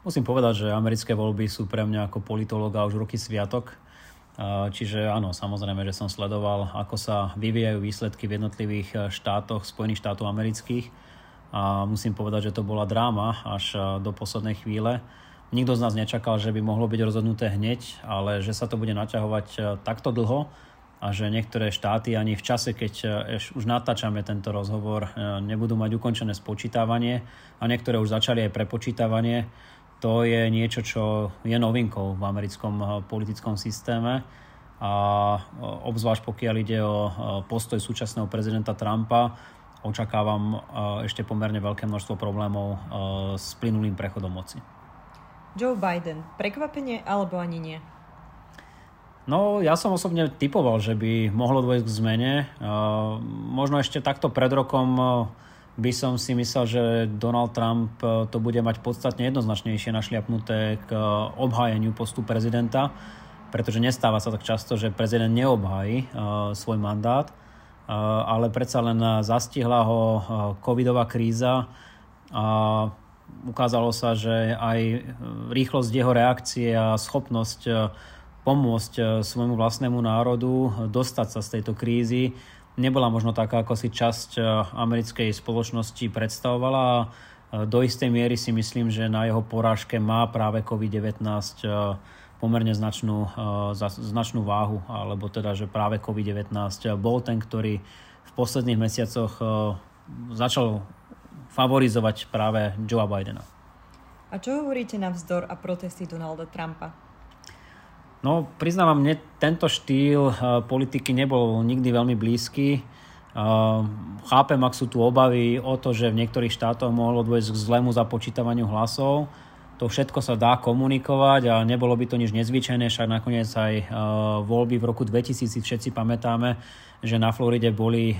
Musím povedať, že americké voľby sú pre mňa ako politologa už roky sviatok. Čiže áno, samozrejme, že som sledoval, ako sa vyvíjajú výsledky v jednotlivých e, štátoch Spojených štátov amerických. A musím povedať, že to bola dráma až e, do poslednej chvíle. Nikto z nás nečakal, že by mohlo byť rozhodnuté hneď, ale že sa to bude naťahovať e, takto dlho a že niektoré štáty ani v čase, keď už natáčame tento rozhovor, nebudú mať ukončené spočítavanie a niektoré už začali aj prepočítavanie to je niečo, čo je novinkou v americkom eh, politickom systéme a eh, obzvlášť pokiaľ ide o eh, postoj súčasného prezidenta Trumpa, očakávam ešte pomerne veľké množstvo problémov s plynulým prechodom moci. Joe Biden, prekvapenie alebo ani nie? No, ja som osobne typoval, že by mohlo dôjsť k zmene. Možno ešte takto pred rokom by som si myslel, že Donald Trump e, to bude mať podstatne jednoznačnejšie našliapnuté k e, obhájeniu postu prezidenta, pretože nestáva sa tak často, že prezident neobhájí uh, svoj mandát, ale predsa len zastihla ho covidová kríza a ukázalo sa, že aj rýchlosť jeho reakcie a schopnosť pomôcť svojmu vlastnému národu dostať sa z tejto krízy nebola možno taká, ako si časť e, americkej spoločnosti predstavovala e, do istej miery si myslím, že na jeho porážke má práve COVID-19 e, pomerne značnú, značnú váhu, alebo teda, že práve COVID-19 bol ten, ktorý v posledných mesiacoch začal favorizovať práve Joea Bidena. A čo hovoríte na vzdor a protesty Donalda Trumpa? No, priznávam, mne tento štýl uh, politiky nebol nikdy veľmi blízky. Uh, chápem, ak sú tu obavy o to, že v niektorých štátoch mohlo dôjsť k zlému započítavaniu hlasov. To všetko sa dá komunikovať a nebolo by to nič nezvyčajné, však nakoniec aj uh, voľby v roku 2000 všetci pamätáme, že na Floride boli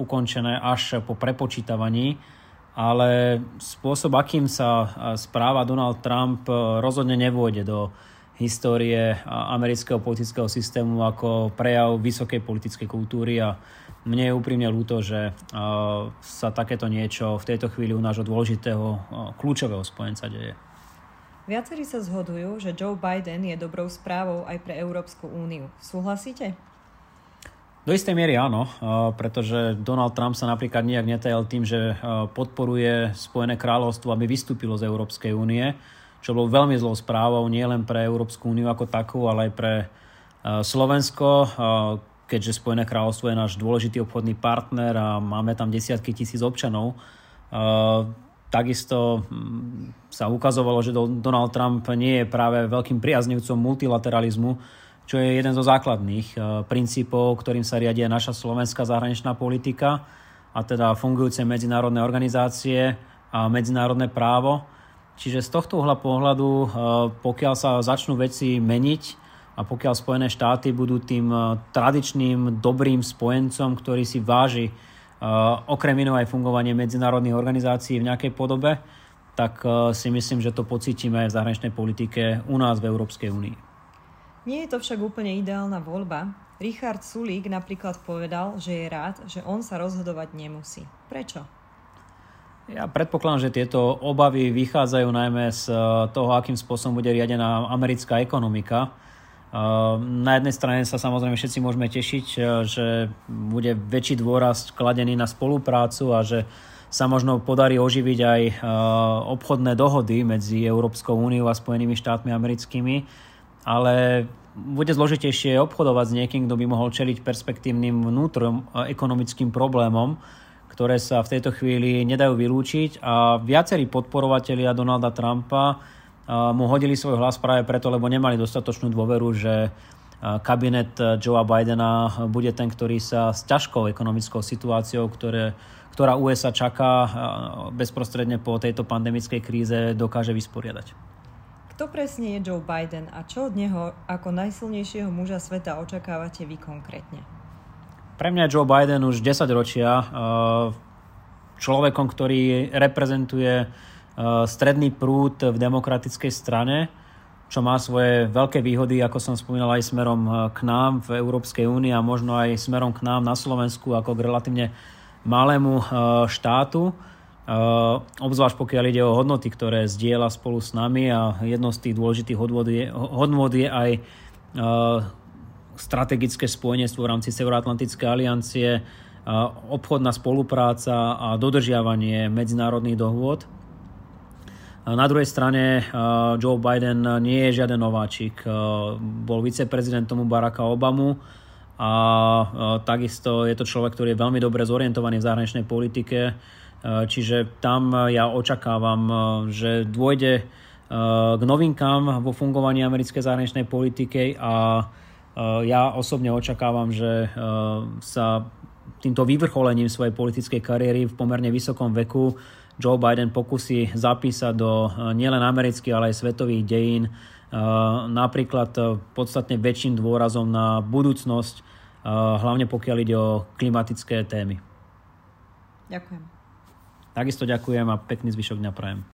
ukončené až po prepočítavaní ale spôsob, akým sa správa Donald Trump, rozhodne nevôjde do histórie amerického politického systému ako prejav vysokej politickej kultúry a mne je úprimne ľúto, že sa takéto niečo v tejto chvíli u nášho dôležitého kľúčového spojenca deje. Viacerí sa zhodujú, že Joe Biden je dobrou správou aj pre Európsku úniu. Súhlasíte? Do istej miery áno, pretože Donald Trump sa napríklad nijak netajal tým, že podporuje Spojené kráľovstvo, aby vystúpilo z Európskej únie čo bolo veľmi zlou správou nielen pre Európsku úniu ako takú, ale aj pre e, Slovensko, e, keďže Spojené kráľovstvo je náš dôležitý obchodný partner a máme tam desiatky tisíc občanov. E, takisto sa ukazovalo, že Donald Trump nie je práve veľkým priaznivcom multilateralizmu, čo je jeden zo základných princípov, ktorým sa riadia naša slovenská zahraničná politika a teda fungujúce medzinárodné organizácie a medzinárodné právo. Čiže z tohto uhla pohľadu, eh, pokiaľ sa začnú veci meniť a pokiaľ Spojené štáty budú tým eh, tradičným dobrým spojencom, ktorý si váži eh, okrem iného aj fungovanie medzinárodných organizácií v nejakej podobe, tak si myslím, že to pocítime aj v zahraničnej politike u nás v Európskej únii. Nie je to však úplne ideálna voľba. Richard Sulík napríklad povedal, že je rád, že on sa rozhodovať nemusí. Prečo? Ja predpokladám, že tieto obavy vychádzajú najmä z eh, toho, akým spôsobom bude riadená americká ekonomika. Eh, na jednej strane sa samozrejme všetci môžeme tešiť, eh, že bude väčší dôraz kladený na spoluprácu a že sa možno podarí oživiť aj obchodné dohody medzi Európskou úniou a Spojenými štátmi americkými, ale bude zložitejšie obchodovať s niekým, kto by mohol čeliť perspektívnym vnútrom ekonomickým problémom, ktoré sa v tejto chvíli nedajú vylúčiť a viacerí podporovatelia Donalda Trumpa mu hodili svoj hlas práve preto, lebo nemali dostatočnú dôveru, že kabinet Joea Bidena bude ten, ktorý sa s ťažkou ekonomickou situáciou, ktoré, ktorá USA čaká bezprostredne po tejto pandemickej kríze, dokáže vysporiadať. Kto presne je Joe Biden a čo od neho ako najsilnejšieho muža sveta očakávate vy konkrétne? Pre mňa je Joe Biden už 10 ročia eh, človekom, ktorý reprezentuje eh, stredný prúd v demokratickej strane, čo má svoje veľké výhody, ako som spomínal, aj smerom eh, k nám v Európskej únii a možno aj smerom k nám na Slovensku ako k relatívne malému štátu. obzvlášť pokiaľ ide o hodnoty, ktoré zdieľa spolu s nami a jedno z tých dôležitých hodnot je, je aj strategické spojenstvo v rámci Severoatlantickej aliancie, obchodná spolupráca a dodržiavanie medzinárodných dohôd. Na druhej strane Joe Biden nie je žiaden nováčik. Bol viceprezidentom Baracka Obamu a takisto je to človek, ktorý je veľmi dobre zorientovaný v zahraničnej politike. Čiže tam ja očakávam, že dôjde k novinkám vo fungovaní americkej zahraničnej politiky a ja osobne očakávam, že sa týmto vyvrcholením svojej politickej kariéry v pomerne vysokom veku Joe Biden pokusí zapísať do eh, nielen amerických, ale aj svetových dejín eh, napríklad eh, podstatne väčším dôrazom na budúcnosť, hlavne pokiaľ ide o klimatické témy. Ďakujem. Takisto ďakujem a pekný zvyšok dňa prajem.